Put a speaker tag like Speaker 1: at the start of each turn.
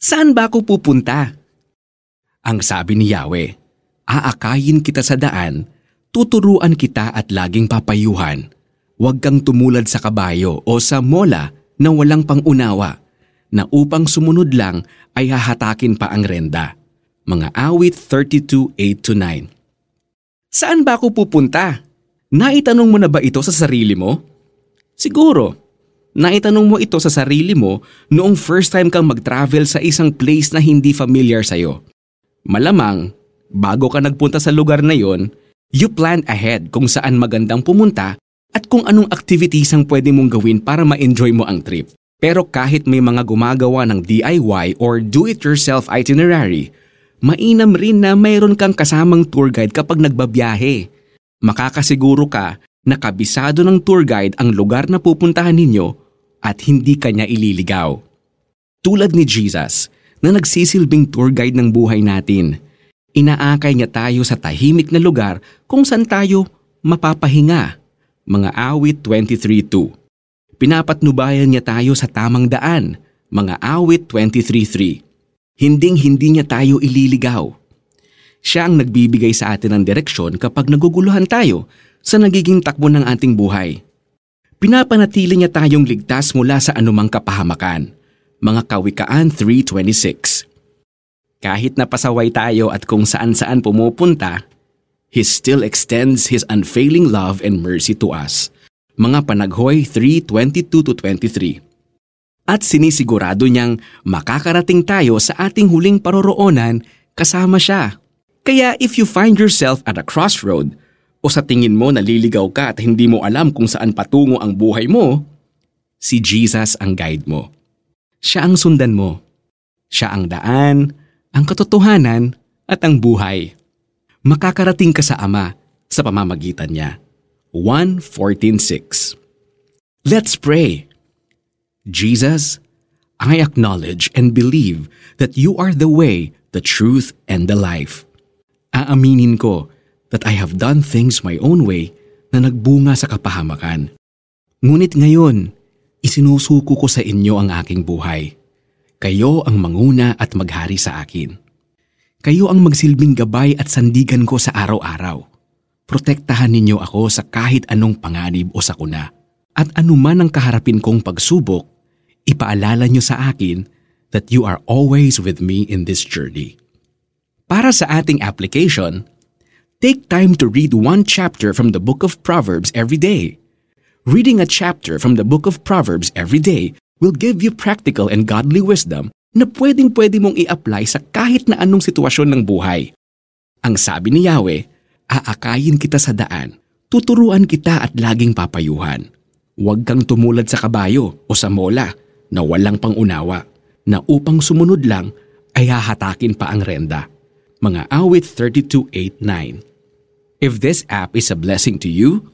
Speaker 1: Saan ba ako pupunta? Ang sabi ni Yahweh, aakayin kita sa daan, tuturuan kita at laging papayuhan. Huwag kang tumulad sa kabayo o sa mola na walang pangunawa, na upang sumunod lang ay hahatakin pa ang renda. Mga awit 32.8-9 Saan ba ako pupunta? Naitanong mo na ba ito sa sarili mo? Siguro, naitanong mo ito sa sarili mo noong first time kang mag-travel sa isang place na hindi familiar sa'yo. Malamang, bago ka nagpunta sa lugar na yon, you planned ahead kung saan magandang pumunta at kung anong activities ang pwede mong gawin para ma-enjoy mo ang trip. Pero kahit may mga gumagawa ng DIY or do-it-yourself itinerary, mainam rin na mayroon kang kasamang tour guide kapag nagbabiyahe. Makakasiguro ka na kabisado ng tour guide ang lugar na pupuntahan ninyo at hindi kanya ililigaw. Tulad ni Jesus na nagsisilbing tour guide ng buhay natin, inaakay niya tayo sa tahimik na lugar kung saan tayo mapapahinga mga awit 23.2. Pinapatnubayan niya tayo sa tamang daan, mga awit 23.3. Hinding-hindi niya tayo ililigaw. Siya ang nagbibigay sa atin ng direksyon kapag naguguluhan tayo sa nagiging takbo ng ating buhay. Pinapanatili niya tayong ligtas mula sa anumang kapahamakan. Mga Kawikaan 3.26 Kahit napasaway tayo at kung saan-saan pumupunta, He still extends His unfailing love and mercy to us. Mga Panaghoy 3.22-23 At sinisigurado niyang makakarating tayo sa ating huling paroroonan kasama siya. Kaya if you find yourself at a crossroad o sa tingin mo naliligaw ka at hindi mo alam kung saan patungo ang buhay mo, si Jesus ang guide mo. Siya ang sundan mo. Siya ang daan, ang katotohanan at ang buhay makakarating ka sa Ama sa pamamagitan niya. 1.14.6 Let's pray. Jesus, I acknowledge and believe that you are the way, the truth, and the life. Aaminin ko that I have done things my own way na nagbunga sa kapahamakan. Ngunit ngayon, isinusuko ko sa inyo ang aking buhay. Kayo ang manguna at maghari sa akin. Kayo ang magsilbing gabay at sandigan ko sa araw-araw. Protektahan ninyo ako sa kahit anong panganib o sakuna. At anuman ang kaharapin kong pagsubok, ipaalala niyo sa akin that you are always with me in this journey. Para sa ating application, take time to read one chapter from the book of Proverbs every day. Reading a chapter from the book of Proverbs every day will give you practical and godly wisdom na pwedeng pwede mong i-apply sa kahit na anong sitwasyon ng buhay. Ang sabi ni Yahweh, aakayin kita sa daan, tuturuan kita at laging papayuhan. Huwag kang tumulad sa kabayo o sa mola na walang pangunawa, na upang sumunod lang ay hahatakin pa ang renda. Mga awit 32.8.9 If this app is a blessing to you,